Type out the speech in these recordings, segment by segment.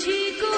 مجھے کو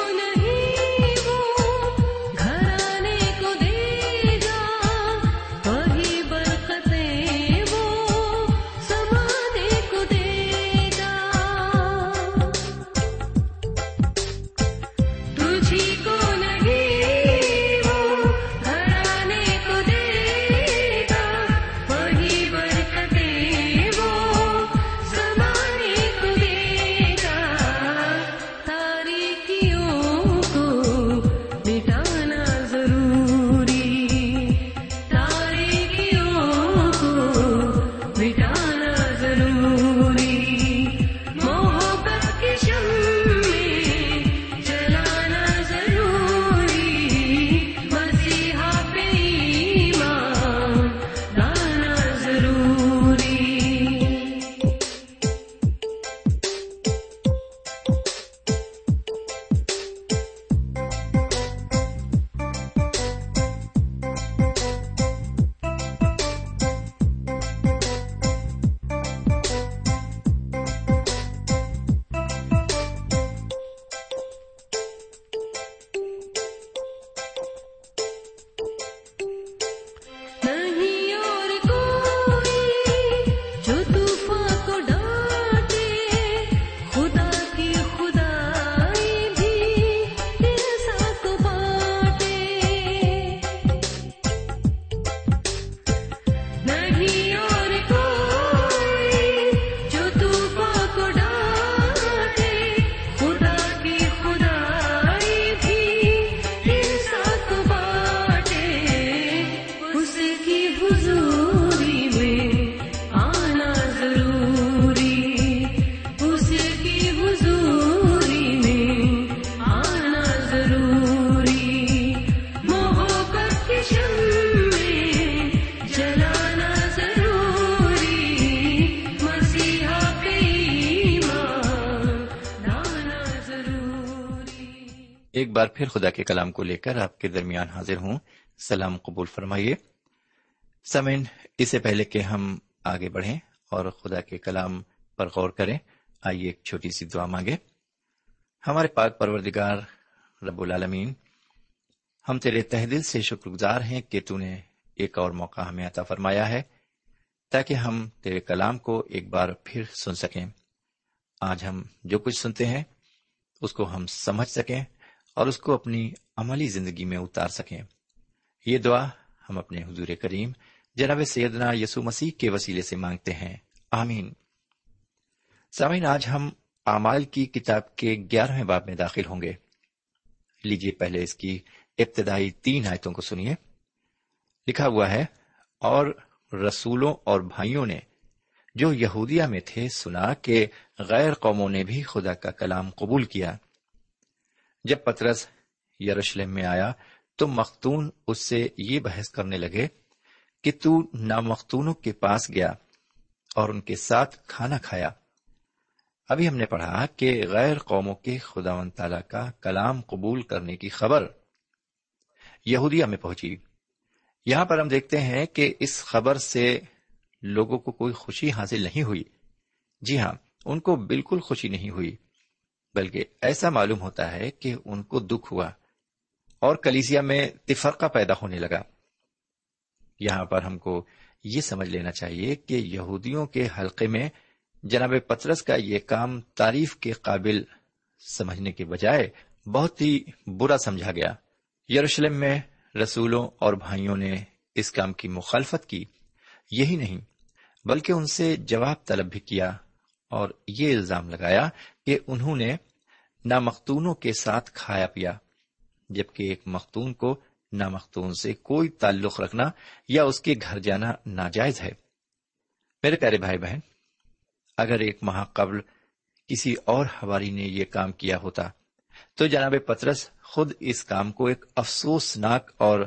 پھر خدا کے کلام کو لے کر آپ کے درمیان حاضر ہوں۔ سلام قبول فرمائیے۔ سمین اس سے پہلے کہ ہم آگے بڑھیں اور خدا کے کلام پر غور کریں، آئیے ایک چھوٹی سی دعا مانگے ہمارے پاک پروردگار رب العالمین، ہم تیرے تہ دل سے شکر گزار ہیں کہ تو نے ایک اور موقع ہمیں عطا فرمایا ہے تاکہ ہم تیرے کلام کو ایک بار پھر سن سکیں۔ آج ہم جو کچھ سنتے ہیں، اس کو ہم سمجھ سکیں۔ اور اس کو اپنی عملی زندگی میں اتار سکیں۔ یہ دعا ہم اپنے حضور کریم جناب سیدنا یسو مسیح کے وسیلے سے مانگتے ہیں۔ آمین۔ سامعین، آج ہم اعمال کی کتاب کے گیارہویں باب میں داخل ہوں گے۔ لیجیے پہلے اس کی ابتدائی تین آیتوں کو سنیے۔ لکھا ہوا ہے، اور رسولوں اور بھائیوں نے جو یہودیا میں تھے سنا کہ غیر قوموں نے بھی خدا کا کلام قبول کیا۔ جب پترس یروشلم میں آیا تو مختون اس سے یہ بحث کرنے لگے کہ تو نامختونوں کے پاس گیا اور ان کے ساتھ کھانا کھایا۔ ابھی ہم نے پڑھا کہ غیر قوموں کے خدا و تعالی کا کلام قبول کرنے کی خبر یہودیا میں پہنچی۔ یہاں پر ہم دیکھتے ہیں کہ اس خبر سے لوگوں کو کوئی خوشی حاصل نہیں ہوئی۔ جی ہاں ان کو بالکل خوشی نہیں ہوئی۔ بلکہ ایسا معلوم ہوتا ہے کہ ان کو دکھ ہوا اور کلیسیا میں تفرقہ پیدا ہونے لگا۔ یہاں پر ہم کو یہ سمجھ لینا چاہیے کہ یہودیوں کے حلقے میں جناب پترس کا یہ کام تعریف کے قابل سمجھنے کے بجائے بہت ہی برا سمجھا گیا۔ یروشلم میں رسولوں اور بھائیوں نے اس کام کی مخالفت کی۔ یہی نہیں، بلکہ ان سے جواب طلب بھی کیا۔ اور یہ الزام لگایا کہ انہوں نے نامختونوں کے ساتھ کھایا پیا، جبکہ ایک مختون کو نامختون سے کوئی تعلق رکھنا یا اس کے گھر جانا ناجائز ہے۔ میرے پیارے بھائی بہن، اگر ایک ماہ قبل کسی اور ہواری نے یہ کام کیا ہوتا، تو جناب پترس خود اس کام کو ایک افسوسناک اور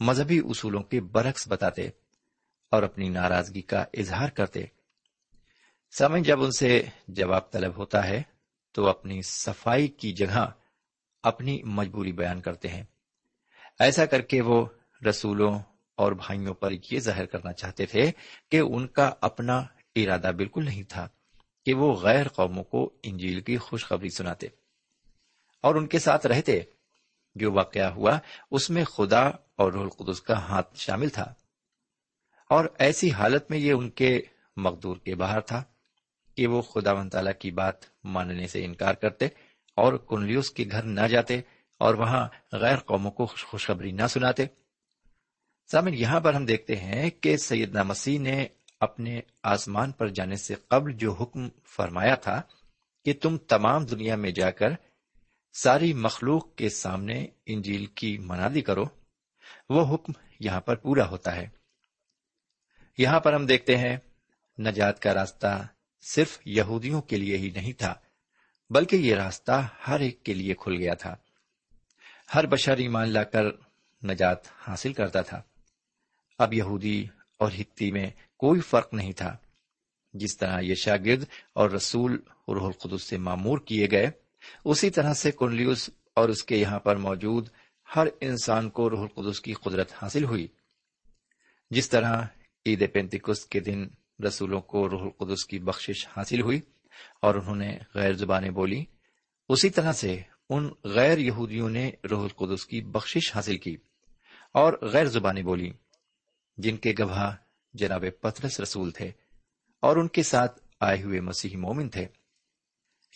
مذہبی اصولوں کے برعکس بتاتے اور اپنی ناراضگی کا اظہار کرتے۔ سمجھ جب ان سے جواب طلب ہوتا ہے تو اپنی صفائی کی جگہ اپنی مجبوری بیان کرتے ہیں۔ ایسا کر کے وہ رسولوں اور بھائیوں پر یہ ظاہر کرنا چاہتے تھے کہ ان کا اپنا ارادہ بالکل نہیں تھا کہ وہ غیر قوموں کو انجیل کی خوشخبری سناتے۔ اور ان کے ساتھ رہتے جو واقعہ ہوا، اس میں خدا اور روح القدس کا ہاتھ شامل تھا۔ اور ایسی حالت میں یہ ان کے مقدور کے باہر تھا۔ کہ وہ خدا و تعالی کی بات ماننے سے انکار کرتے اور کنلیوس کے گھر نہ جاتے اور وہاں غیر قوموں کو خوشخبری نہ سناتے۔ سامن، یہاں پر ہم دیکھتے ہیں کہ سیدنا مسیح نے اپنے آسمان پر جانے سے قبل جو حکم فرمایا تھا کہ تم تمام دنیا میں جا کر ساری مخلوق کے سامنے انجیل کی منادی کرو، وہ حکم یہاں پر پورا ہوتا ہے۔ یہاں پر ہم دیکھتے ہیں نجات کا راستہ صرف یہودیوں کے لیے ہی نہیں تھا، بلکہ یہ راستہ ہر ایک کے لیے کھل گیا تھا۔ ہر بشر ایمان لا کر نجات حاصل کرتا تھا۔ اب یہودی اور ہتی میں کوئی فرق نہیں تھا۔ جس طرح یہ شاگرد اور رسول روح القدس سے معمور کیے گئے، اسی طرح سے کنلیوس اور اس کے یہاں پر موجود ہر انسان کو روح القدس کی قدرت حاصل ہوئی۔ جس طرح عید پینتکس کے دن رسولوں کو روح القدس کی بخشش حاصل ہوئی اور انہوں نے غیر زبانیں بولی۔ اسی طرح سے ان غیر یہودیوں نے روح القدس کی بخشش حاصل کی اور غیر زبانیں بولی، جن کے گواہ جناب پترس رسول تھے اور ان کے ساتھ آئے ہوئے مسیحی مومن تھے۔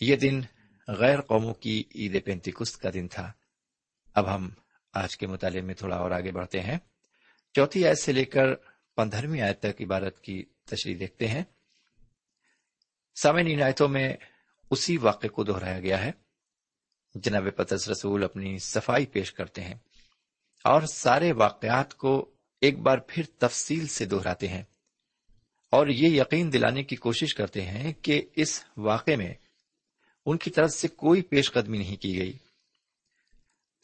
یہ دن غیر قوموں کی عید پینتیکست کا دن تھا۔ اب ہم آج کے مطالعے میں تھوڑا اور آگے بڑھتے ہیں۔ چوتھی آیت سے لے کر پندرہویں آیت تک عبارت کی تشریح دیکھتے ہیں۔ سامن ان آیتوں میں اسی واقعے کو دہرایا گیا ہے۔ جناب پتس رسول اپنی صفائی پیش کرتے ہیں اور سارے واقعات کو ایک بار پھر تفصیل سے دہراتے ہیں۔ اور یہ یقین دلانے کی کوشش کرتے ہیں کہ اس واقعے میں ان کی طرف سے کوئی پیش قدمی نہیں کی گئی۔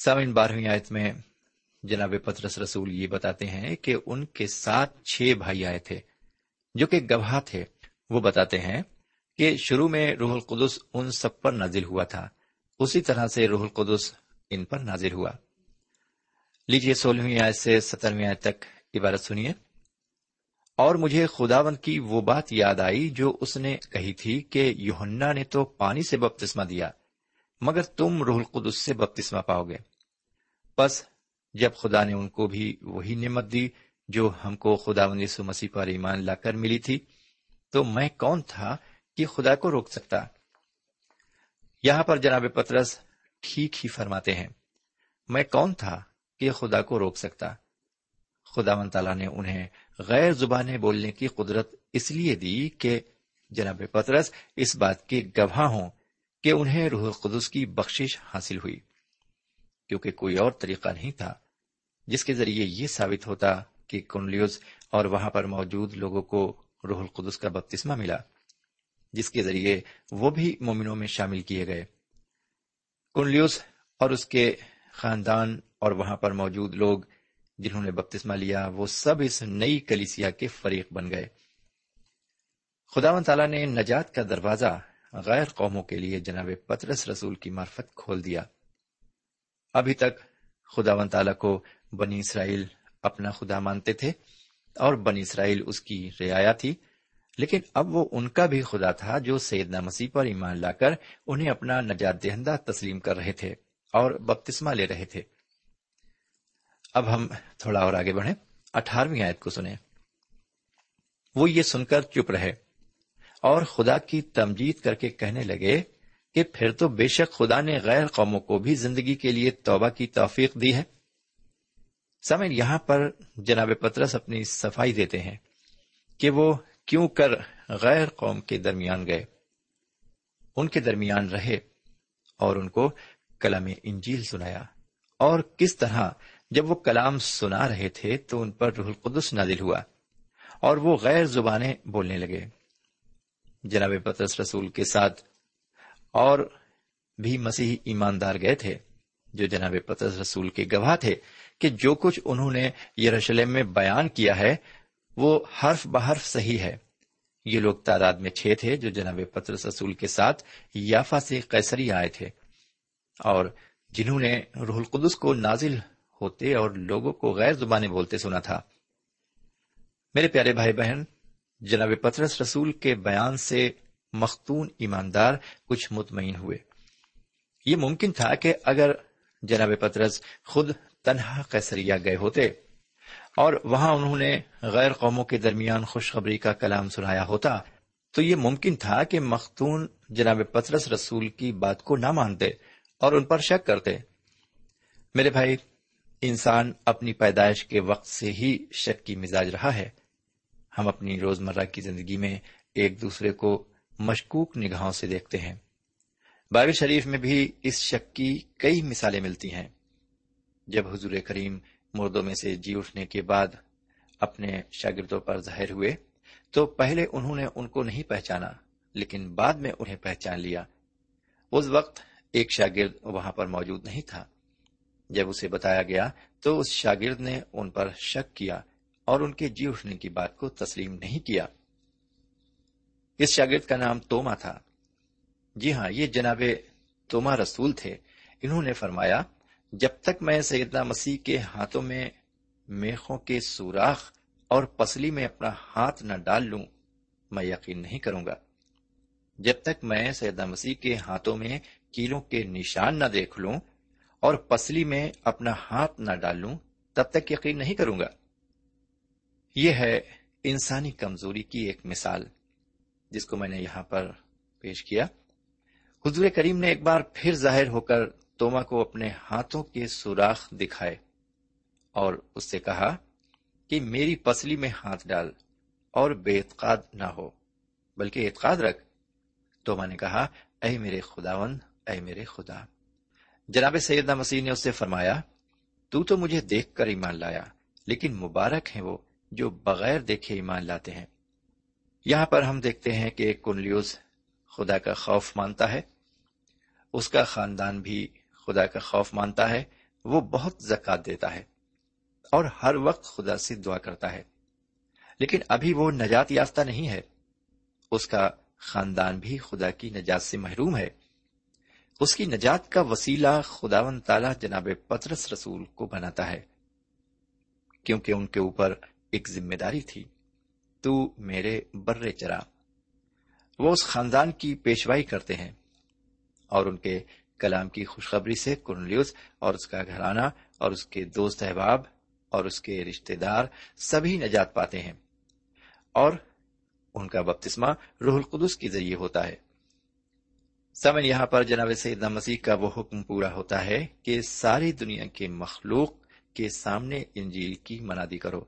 سامن بارہویں آیت میں جناب پترس رسول یہ بتاتے ہیں کہ ان کے ساتھ چھ بھائی آئے تھے۔ جو کہ گواہ تھے، وہ بتاتے ہیں کہ شروع میں روح القدس ان سب پر نازل ہوا تھا۔ اسی طرح سے روح القدس ان پر نازل ہوا۔ لیجیے سولہویں آیت سے سترویں آیت تک عبارت سنیے۔ اور مجھے خداوند کی وہ بات یاد آئی جو اس نے کہی تھی کہ یوہنا نے تو پانی سے بپتسمہ دیا، مگر تم روح القدس سے بپتسمہ پاؤ گے۔ بس جب خدا نے ان کو بھی وہی نعمت دی جو ہم کو خدا یسوع مسیح پر ایمان لا کر ملی تھی، تو میں کون تھا کہ خدا کو روک سکتا؟ یہاں پر جناب پترس ٹھیک ہی فرماتے ہیں، میں کون تھا کہ خدا کو روک سکتا؟ خدا من تعالیٰ نے انہیں غیر زبانیں بولنے کی قدرت اس لیے دی کہ جناب پترس اس بات کے گواہ ہوں کہ انہیں روح القدس کی بخشش حاصل ہوئی، کیونکہ کوئی اور طریقہ نہیں تھا جس کے ذریعے یہ ثابت ہوتا کہ کنلیوز اور وہاں پر موجود لوگوں کو روح القدس کا بپتسمہ ملا، جس کے ذریعے وہ بھی مومنوں میں شامل کیے گئے۔ کنلیوس اور اس کے خاندان اور وہاں پر موجود لوگ جنہوں نے بپتسمہ لیا، وہ سب اس نئی کلیسیا کے فریق بن گئے۔ خدا و تعالیٰ نے نجات کا دروازہ غیر قوموں کے لیے جناب پترس رسول کی معرفت کھول دیا۔ ابھی تک خدا و تعالیٰ کو بنی اسرائیل اپنا خدا مانتے تھے اور بنی اسرائیل اس کی رعایا تھی، لیکن اب وہ ان کا بھی خدا تھا جو سیدنا مسیح پر ایمان لا کر انہیں اپنا نجات دہندہ تسلیم کر رہے تھے اور بپتسمہ لے رہے تھے۔ اب ہم تھوڑا اور آگے بڑھیں۔ اٹھارہویں آیت کو سنیں۔ وہ یہ سن کر چپ رہے اور خدا کی تمجید کر کے کہنے لگے کہ پھر تو بے شک خدا نے غیر قوموں کو بھی زندگی کے لیے توبہ کی توفیق دی ہے۔ سمن یہاں پر جناب پترس اپنی صفائی دیتے ہیں کہ وہ کیوں کر غیر قوم کے درمیان گئے۔ ان کے درمیان رہے اور ان کو کلام انجیل سنایا۔ اور کس طرح جب وہ کلام سنا رہے تھے تو ان پر روح القدس نازل ہوا اور وہ غیر زبانیں بولنے لگے۔ جناب پترس رسول کے ساتھ اور بھی مسیحی ایماندار گئے تھے جو جناب پترس رسول کے گواہ تھے۔ کہ جو کچھ انہوں نے یروشلم میں بیان کیا ہے، وہ حرف بحرف صحیح ہے۔ یہ لوگ تعداد میں چھ تھے جو جناب پترس رسول کے ساتھ یافا سے قیصری آئے تھے۔ اور جنہوں نے روح القدس کو نازل ہوتے اور لوگوں کو غیر زبانیں بولتے سنا تھا۔ میرے پیارے بھائی بہن، جناب پترس رسول کے بیان سے مختون ایماندار کچھ مطمئن ہوئے۔ یہ ممکن تھا کہ اگر جناب پترس خود تنہا قیصریا گئے ہوتے اور وہاں انہوں نے غیر قوموں کے درمیان خوشخبری کا کلام سنایا ہوتا تو یہ ممکن تھا کہ مختون جناب پترس رسول کی بات کو نہ مانتے اور ان پر شک کرتے۔ میرے بھائی، انسان اپنی پیدائش کے وقت سے ہی شک کی مزاج رہا ہے۔ ہم اپنی روزمرہ کی زندگی میں ایک دوسرے کو مشکوک نگاہوں سے دیکھتے ہیں۔ بائبل شریف میں بھی اس شک کی کئی مثالیں ملتی ہیں۔ جب حضور کریم مردوں میں سے جی اٹھنے کے بعد اپنے شاگردوں پر ظاہر ہوئے، تو پہلے انہوں نے ان کو نہیں پہچانا، لیکن بعد میں انہیں پہچان لیا۔ اس وقت ایک شاگرد وہاں پر موجود نہیں تھا۔ جب اسے بتایا گیا، تو اس شاگرد نے ان پر شک کیا اور ان کے جی اٹھنے کی بات کو تسلیم نہیں کیا۔ اس شاگرد کا نام توما تھا۔ جی ہاں یہ جناب توما رسول تھے۔ انہوں نے فرمایا جب تک میں سیدنا مسیح کے ہاتھوں میں میخوں کے سوراخ اور پسلی میں اپنا ہاتھ نہ ڈال لوں، میں یقین نہیں کروں گا۔ جب تک میں سیدنا مسیح کے ہاتھوں میں کیلوں کے نشان نہ دیکھ لوں اور پسلی میں اپنا ہاتھ نہ ڈال لوں، تب تک یقین نہیں کروں گا۔ یہ ہے انسانی کمزوری کی ایک مثال جس کو میں نے یہاں پر پیش کیا۔ حضور کریم نے ایک بار پھر ظاہر ہو کر توما کو اپنے ہاتھوں کے سوراخ دکھائے اور اس سے کہا کہ میری پسلی میں ہاتھ ڈال اور بے اعتقاد نہ ہو، بلکہ اعتقاد رکھ۔ توما نے کہا، اے میرے خداون اے میرے خدا۔ جناب سیدنا مسیح نے اس سے فرمایا، تو تو مجھے دیکھ کر ایمان لایا، لیکن مبارک ہیں وہ جو بغیر دیکھے ایمان لاتے ہیں۔ یہاں پر ہم دیکھتے ہیں کہ کنلیوز خدا کا خوف مانتا ہے، اس کا خاندان بھی خدا کا خوف مانتا ہے، وہ بہت زکات دیتا ہے اور ہر وقت خدا سے دعا کرتا ہے۔ لیکن ابھی وہ نجات یافتہ نہیں ہے۔ اس کا خاندان بھی خدا کی نجات سے محروم ہے۔ اس کی نجات کا وسیلہ خداون تعالی جناب پترس رسول کو بناتا ہے۔ کیونکہ ان کے اوپر ایک ذمہ داری تھی، تو میرے برے چرا۔ وہ اس خاندان کی پیشوائی کرتے ہیں اور ان کے کلام کی خوشخبری سے کرنلیوس اور اس کا گھرانہ اور اس کے دوست احباب اور اس کے رشتے دار سبھی نجات پاتے ہیں اور ان کا بپتسمہ روح القدس کے ذریعے ہوتا ہے۔ سمن یہاں پر جناب سیدنا مسیح کا وہ حکم پورا ہوتا ہے کہ ساری دنیا کے مخلوق کے سامنے انجیل کی منادی کرو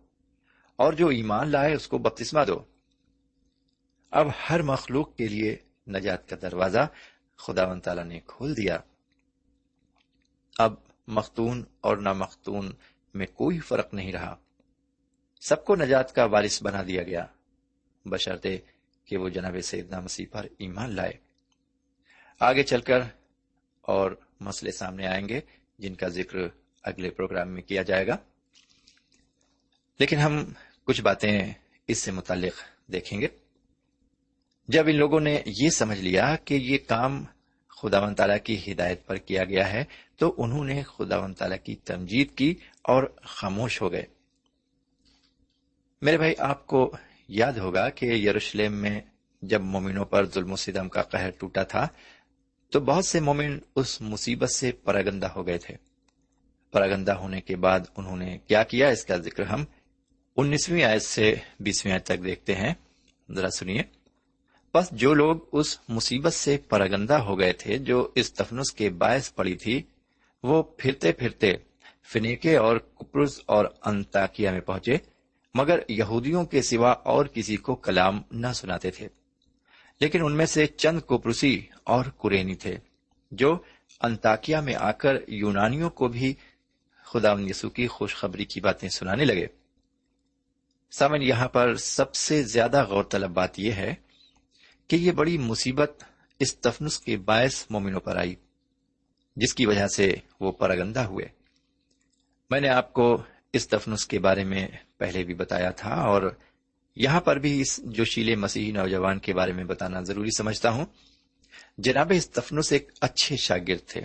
اور جو ایمان لائے اس کو بپتسمہ دو۔ اب ہر مخلوق کے لیے نجات کا دروازہ خدا و تعالی نے کھول دیا۔ اب مختون اور نامختون میں کوئی فرق نہیں رہا۔ سب کو نجات کا وارث بنا دیا گیا۔ بشرطے کہ وہ جناب سیدنا مسیح پر ایمان لائے۔ آگے چل کر اور مسئلے سامنے آئیں گے، جن کا ذکر اگلے پروگرام میں کیا جائے گا۔ لیکن ہم کچھ باتیں اس سے متعلق دیکھیں گے۔ جب ان لوگوں نے یہ سمجھ لیا کہ یہ کام خدا و تعالیٰ کی ہدایت پر کیا گیا ہے، تو انہوں نے خدا و تعالیٰ کی تمجید کی اور خاموش ہو گئے۔ میرے بھائی، آپ کو یاد ہوگا کہ یروشلم میں جب مومنوں پر ظلم و ستم کا قہر ٹوٹا تھا، تو بہت سے مومن اس مصیبت سے پراگندہ ہو گئے تھے۔ پراگندہ ہونے کے بعد انہوں نے کیا کیا؟ اس کا ذکر ہم انیسویں آیت سے بیسویں آیت تک دیکھتے ہیں۔ ذرا سنیے۔ بس جو لوگ اس مصیبت سے پراگندہ ہو گئے تھے، جو اس تفنس کے باعث پڑی تھی، وہ پھرتے پھرتے فنیکے اور کپرز اور انتاکیا میں پہنچے، مگر یہودیوں کے سوا اور کسی کو کلام نہ سناتے تھے۔ لیکن ان میں سے چند کپرسی اور کرینی تھے، جو انتاکیا میں آ کر یونانیوں کو بھی خدا یسو کی خوشخبری کی باتیں سنانے لگے۔ سامن، یہاں پر سب سے زیادہ غور طلب بات یہ ہے کہ یہ بڑی مصیبت اس تفنس کے باعث مومنوں پر آئی، جس کی وجہ سے وہ پرگندہ ہوئے۔ میں نے آپ کو اس تفنس کے بارے میں پہلے بھی بتایا تھا اور یہاں پر بھی اس جوشیلے مسیحی نوجوان کے بارے میں بتانا ضروری سمجھتا ہوں۔ جناب استفنس ایک اچھے شاگرد تھے۔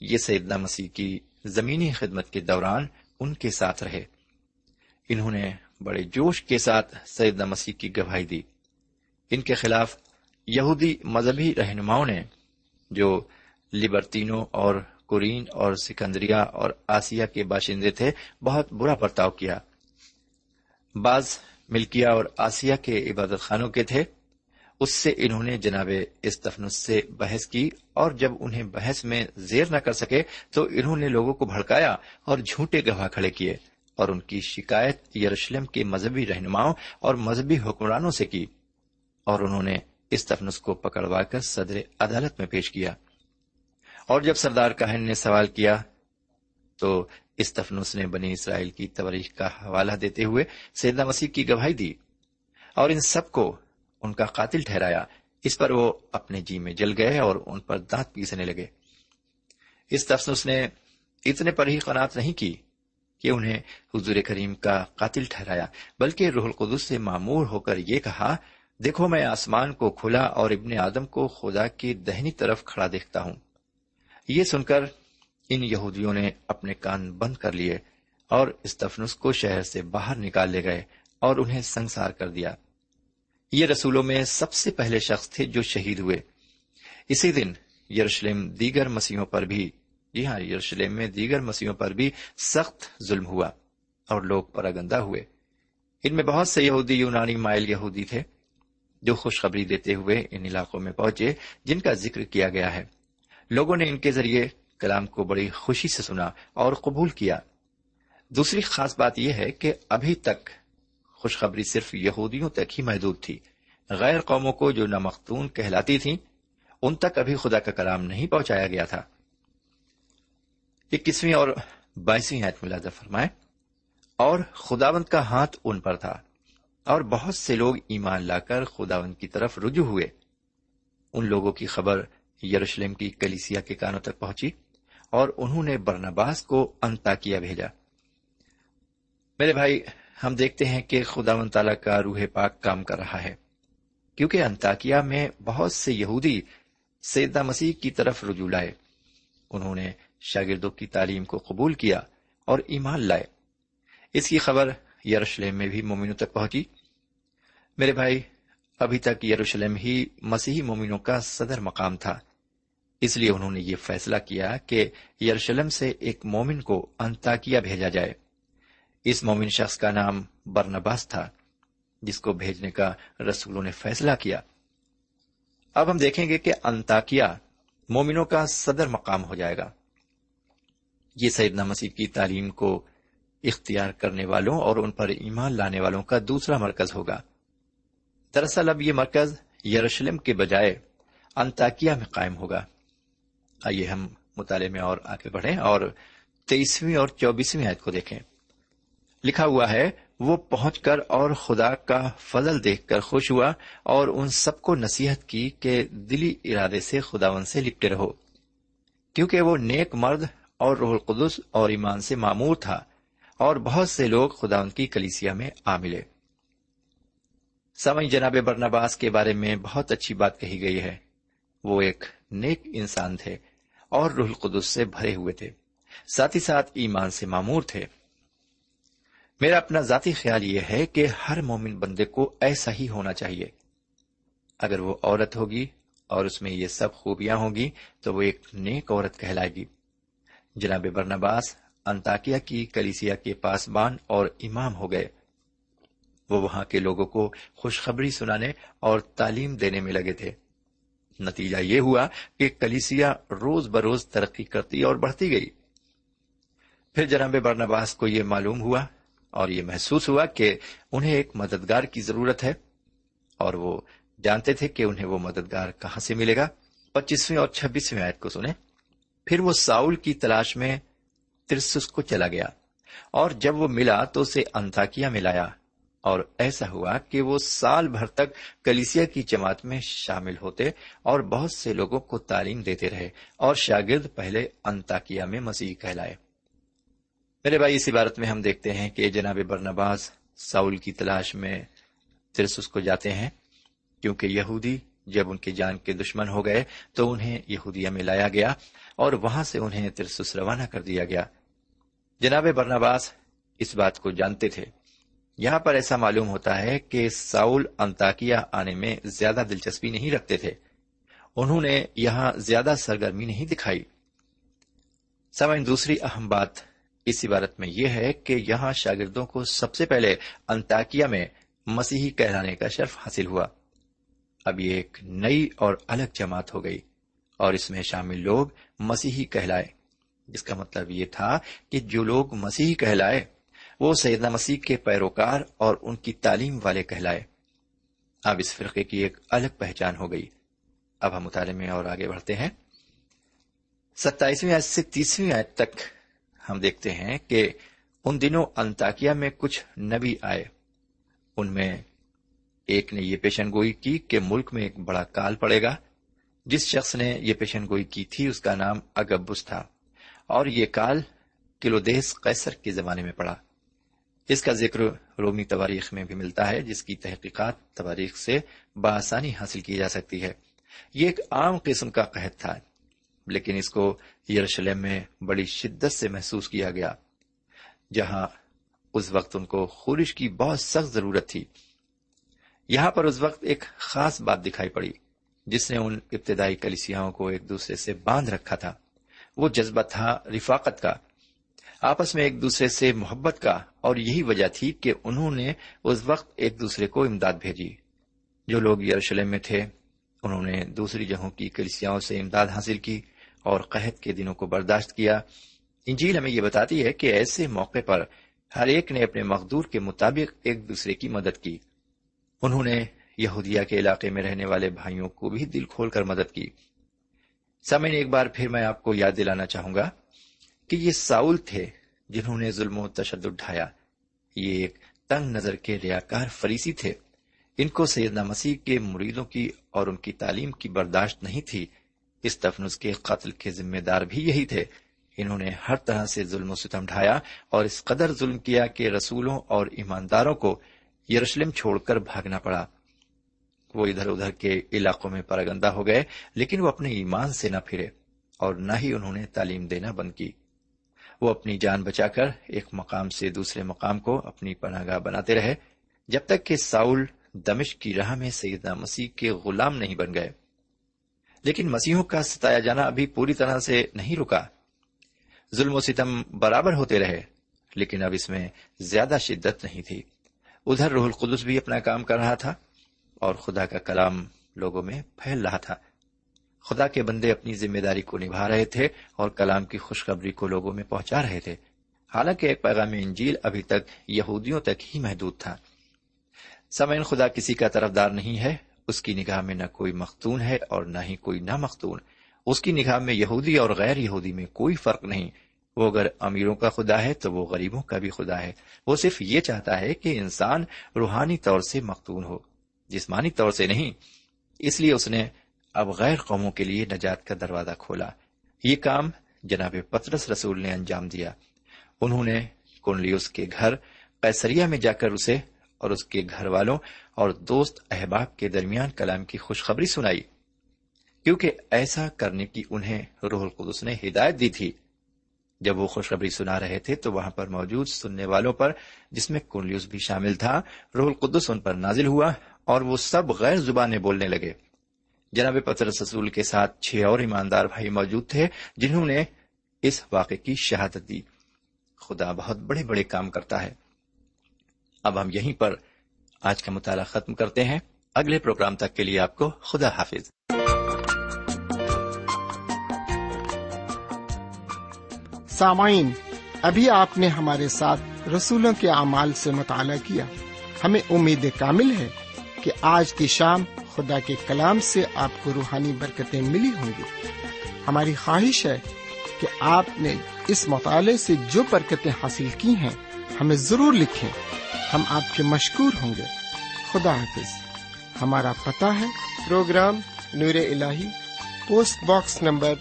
یہ سیدنا مسیح کی زمینی خدمت کے دوران ان کے ساتھ رہے۔ انہوں نے بڑے جوش کے ساتھ سیدنا مسیح کی گواہی دی۔ ان کے خلاف یہودی مذہبی رہنماؤں نے، جو لبرتینوں اور کورین اور سکندریا اور آسیا کے باشندے تھے، بہت برا برتاؤ کیا۔ بعض ملکیا اور آسیا کے عبادت خانوں کے تھے۔ اس سے انہوں نے جناب استفنس سے بحث کی اور جب انہیں بحث میں زیر نہ کر سکے، تو انہوں نے لوگوں کو بھڑکایا اور جھوٹے گواہ کھڑے کیے اور ان کی شکایت یروشلم کے مذہبی رہنماؤں اور مذہبی حکمرانوں سے کی۔ اور انہوں نے استفنس کو پکڑوا کر صدر عدالت میں پیش کیا۔ اور جب سردار کہن نے سوال کیا تو استفنس نے بنی اسرائیل کی تواریخ کا حوالہ دیتے ہوئے سیدنا مسیح کی گواہی دی اور ان سب کو ان کا قاتل ٹھہرایا۔ اس پر وہ اپنے جی میں جل گئے اور ان پر دانت پیسنے لگے۔ اس تفسنس نے اتنے پر ہی قناعت نہیں کی کہ انہیں حضور کریم کا قاتل ٹھہرایا، بلکہ روح القدس سے معمور ہو کر یہ کہا دیکھو میں آسمان کو کھلا اور ابن آدم کو خدا کی دہنی طرف کھڑا دیکھتا ہوں۔ یہ سن کر ان یہودیوں نے اپنے کان بند کر لیے اور استفنس کو شہر سے باہر نکال لے گئے اور انہیں سنسار کر دیا۔ یہ رسولوں میں سب سے پہلے شخص تھے جو شہید ہوئے۔ اسی دن یروشلم دیگر مسیحوں پر بھی جی ہاں یروشلم میں دیگر مسیحوں پر بھی سخت ظلم ہوا اور لوگ پراگندہ ہوئے۔ ان میں بہت سے یہودی، یونانی مائل یہودی تھے۔ جو خوشخبری دیتے ہوئے ان علاقوں میں پہنچے، جن کا ذکر کیا گیا ہے۔ لوگوں نے ان کے ذریعے کلام کو بڑی خوشی سے سنا اور قبول کیا۔ دوسری خاص بات یہ ہے کہ ابھی تک خوشخبری صرف یہودیوں تک ہی محدود تھی۔ غیر قوموں کو جو نمختون کہلاتی تھیں، ان تک ابھی خدا کا کلام نہیں پہنچایا گیا تھا۔ اکیسویں اور بائیسویں آیت ملازہ فرمائے، اور خداوند کا ہاتھ ان پر تھا۔ اور بہت سے لوگ ایمان لا کر خداوند کی طرف رجوع ہوئے۔ ان لوگوں کی خبر یروشلم کی کلیسیا کے کانوں تک پہنچی اور انہوں نے برنباس کو انتاکیا بھیجا۔ میرے بھائی، ہم دیکھتے ہیں کہ خدا و تعالی کا روح پاک کام کر رہا ہے، کیونکہ انتاکیا میں بہت سے یہودی سیدہ مسیح کی طرف رجوع لائے۔ انہوں نے شاگردوں کی تعلیم کو قبول کیا اور ایمان لائے۔ اس کی خبر یروشلم میں بھی مومنوں تک پہنچی۔ میرے بھائی، ابھی تک یروشلم ہی مسیحی مومنوں کا صدر مقام تھا۔ اس لیے انہوں نے یہ فیصلہ کیا کہ یروشلم سے ایک مومن کو انتاکیا بھیجا جائے۔ اس مومن شخص کا نام برنباس تھا، جس کو بھیجنے کا رسولوں نے فیصلہ کیا۔ اب ہم دیکھیں گے کہ انتاکیا مومنوں کا صدر مقام ہو جائے گا۔ یہ سیدنا مسیح کی تعلیم کو اختیار کرنے والوں اور ان پر ایمان لانے والوں کا دوسرا مرکز ہوگا۔ دراصل اب یہ مرکز یروشلم کے بجائے انتاکیا میں قائم ہوگا۔ آئیے ہم مطالعے میں اور آگے بڑھیں اور تیئیسویں اور چوبیسویں آیت کو دیکھیں۔ لکھا ہوا ہے، وہ پہنچ کر اور خدا کا فضل دیکھ کر خوش ہوا اور ان سب کو نصیحت کی کہ دلی ارادے سے خداون سے لپٹے رہو۔ کیونکہ وہ نیک مرد اور روح القدس اور ایمان سے معمور تھا اور بہت سے لوگ خداون کی کلیسیا میں آ ملے سمجھ جناب برنباس کے بارے میں بہت اچھی بات کہی گئی ہے۔ وہ ایک نیک انسان تھے اور روح القدس سے بھرے ہوئے تھے۔ ساتھ ہی ساتھ ایمان سے معمور تھے۔ میرا اپنا ذاتی خیال یہ ہے کہ ہر مومن بندے کو ایسا ہی ہونا چاہیے۔ اگر وہ عورت ہوگی اور اس میں یہ سب خوبیاں ہوں گی، تو وہ ایک نیک عورت کہلائے گی۔ جناب برنباس انتاکیا کی کلیسیا کے پاسبان اور امام ہو گئے۔ وہ وہاں کے لوگوں کو خوشخبری سنانے اور تعلیم دینے میں لگے تھے۔ نتیجہ یہ ہوا کہ کلیسیا روز بروز ترقی کرتی اور بڑھتی گئی۔ پھر جناب برنباس کو یہ معلوم ہوا اور یہ محسوس ہوا کہ انہیں ایک مددگار کی ضرورت ہے اور وہ جانتے تھے کہ انہیں وہ مددگار کہاں سے ملے گا۔ پچیسویں اور چھبیسویں آیت کو سنیں۔ پھر وہ ساؤل کی تلاش میں ترسس کو چلا گیا اور جب وہ ملا تو اسے انتاکیا میں لایا۔ اور ایسا ہوا کہ وہ سال بھر تک کلیسیا کی جماعت میں شامل ہوتے اور بہت سے لوگوں کو تعلیم دیتے رہے اور شاگرد پہلے انتاکیا میں مسیح کہلائے۔ میرے بھائی، اس عبارت میں ہم دیکھتے ہیں کہ جناب برنباز ساؤل کی تلاش میں ترسس کو جاتے ہیں۔ کیونکہ یہودی جب ان کے جان کے دشمن ہو گئے تو انہیں یہودیہ میں لایا گیا اور وہاں سے انہیں ترسس روانہ کر دیا گیا۔ جناب برنباس اس بات کو جانتے تھے یہاں پر ایسا معلوم ہوتا ہے کہ ساؤل انتاکیا آنے میں زیادہ دلچسپی نہیں رکھتے تھے۔ انہوں نے یہاں زیادہ سرگرمی نہیں دکھائی۔ سمجھ دوسری اہم بات اس عبارت میں یہ ہے کہ یہاں شاگردوں کو سب سے پہلے انتاکیا میں مسیحی کہلانے کا شرف حاصل ہوا۔ اب یہ ایک نئی اور الگ جماعت ہو گئی اور اس میں شامل لوگ مسیحی کہلائے۔ جس کا مطلب یہ تھا کہ جو لوگ مسیحی کہلائے وہ سیدنا مسیح کے پیروکار اور ان کی تعلیم والے کہلائے۔ اب اس فرقے کی ایک الگ پہچان ہو گئی۔ اب ہم مطالعے میں اور آگے بڑھتے ہیں۔ ستائیسویں آیت سے تیسویں آیت تک ہم دیکھتے ہیں کہ ان دنوں انتاکیا میں کچھ نبی آئے۔ ان میں ایک نے یہ پیشن گوئی کی کہ ملک میں ایک بڑا کال پڑے گا۔ جس شخص نے یہ پیشن گوئی کی تھی، اس کا نام اگبس تھا۔ اور یہ کال کلودیس قیصر کے زمانے میں پڑا۔ اس کا ذکر رومی تواریخ میں بھی ملتا ہے، جس کی تحقیقات تواریخ سے بآسانی حاصل کی جا سکتی ہے۔ یہ ایک عام قسم کا قحط تھا، لیکن اس کو یروشلم میں بڑی شدت سے محسوس کیا گیا، جہاں اس وقت ان کو خورش کی بہت سخت ضرورت تھی۔ یہاں پر اس وقت ایک خاص بات دکھائی پڑی، جس نے ان ابتدائی کلیسیاں کو ایک دوسرے سے باندھ رکھا تھا۔ وہ جذبہ تھا رفاقت کا۔ آپس میں ایک دوسرے سے محبت کا اور یہی وجہ تھی کہ انہوں نے اس وقت ایک دوسرے کو امداد بھیجی۔ جو لوگ یروشلم میں تھے، انہوں نے دوسری جگہوں کی کلیسیاں سے امداد حاصل کی اور قحط کے دنوں کو برداشت کیا۔ انجیل ہمیں یہ بتاتی ہے کہ ایسے موقع پر ہر ایک نے اپنے مقدور کے مطابق ایک دوسرے کی مدد کی۔ انہوں نے یہودیہ کے علاقے میں رہنے والے بھائیوں کو بھی دل کھول کر مدد کی۔ سمے ایک بار پھر میں آپ کو یاد دلانا چاہوں گا۔ کہ یہ ساؤل تھے جنہوں نے ظلم و تشدد اٹھایا یہ ایک تنگ نظر کے ریاکار فریسی تھے۔ ان کو سیدنا مسیح کے مریدوں کی اور ان کی تعلیم کی برداشت نہیں تھی۔ اس تفنس کے قتل کے ذمہ دار بھی یہی تھے۔ انہوں نے ہر طرح سے ظلم و ستم ڈھایا اور اس قدر ظلم کیا کہ رسولوں اور ایمانداروں کو یروشلم چھوڑ کر بھاگنا پڑا۔ وہ ادھر ادھر کے علاقوں میں پرگندہ ہو گئے، لیکن وہ اپنے ایمان سے نہ پھرے اور نہ ہی انہوں نے تعلیم دینا بند کی۔ وہ اپنی جان بچا کر ایک مقام سے دوسرے مقام کو اپنی پناہ گاہ بناتے رہے، جب تک کہ ساؤل دمش کی راہ میں سیدنا مسیح کے غلام نہیں بن گئے۔ لیکن مسیحوں کا ستایا جانا ابھی پوری طرح سے نہیں رکا۔ ظلم و ستم برابر ہوتے رہے، لیکن اب اس میں زیادہ شدت نہیں تھی۔ ادھر روح القدس بھی اپنا کام کر رہا تھا اور خدا کا کلام لوگوں میں پھیل رہا تھا۔ خدا کے بندے اپنی ذمہ داری کو نبھا رہے تھے اور کلام کی خوشخبری کو لوگوں میں پہنچا رہے تھے۔ حالانکہ ایک پیغام انجیل ابھی تک یہودیوں تک ہی محدود تھا۔ سمعین خدا کسی کا طرفدار نہیں ہے، اس کی نگاہ میں نہ کوئی مختون ہے اور نہ ہی کوئی نہ مختون اس کی نگاہ میں یہودی اور غیر یہودی میں کوئی فرق نہیں۔ وہ اگر امیروں کا خدا ہے تو وہ غریبوں کا بھی خدا ہے۔ وہ صرف یہ چاہتا ہے کہ انسان روحانی طور سے مختون ہو، جسمانی طور سے نہیں۔ اس لیے اس نے اب غیر قوموں کے لیے نجات کا دروازہ کھولا۔ یہ کام جناب پترس رسول نے انجام دیا۔ انہوں نے کونلیوس کے گھر قیسریا میں جا کر اسے اور اس کے گھر والوں اور دوست احباب کے درمیان کلام کی خوشخبری سنائی۔ کیونکہ ایسا کرنے کی انہیں روح القدس نے ہدایت دی تھی۔ جب وہ خوشخبری سنا رہے تھے تو وہاں پر موجود سننے والوں پر، جس میں کنلیوس بھی شامل تھا، روح القدس ان پر نازل ہوا اور وہ سب غیر زبانیں بولنے لگے۔ جناب پتر رسول کے ساتھ چھ اور ایماندار بھائی موجود تھے جنہوں نے اس واقعے کی شہادت دی۔ خدا بہت بڑے بڑے کام کرتا ہے۔ اب ہم یہیں پر آج کا مطالعہ ختم کرتے ہیں۔ اگلے پروگرام تک کے لیے آپ کو خدا حافظ۔ سامعین، ابھی آپ نے ہمارے ساتھ رسولوں کے اعمال سے مطالعہ کیا۔ ہمیں امید کامل ہے کہ آج کی شام خدا کے کلام سے آپ کو روحانی برکتیں ملی ہوں گی۔ ہماری خواہش ہے کہ آپ نے اس مطالعے سے جو برکتیں حاصل کی ہیں، ہمیں ضرور لکھیں۔ ہم آپ کے مشکور ہوں گے۔ خدا حافظ۔ ہمارا پتہ ہے، پروگرام نور ال post box number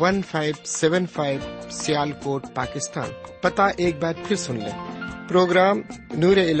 one five seven five Sialkot, Pakistan. پتا ایک بار پھر سن لیں۔ پروگرام نور ال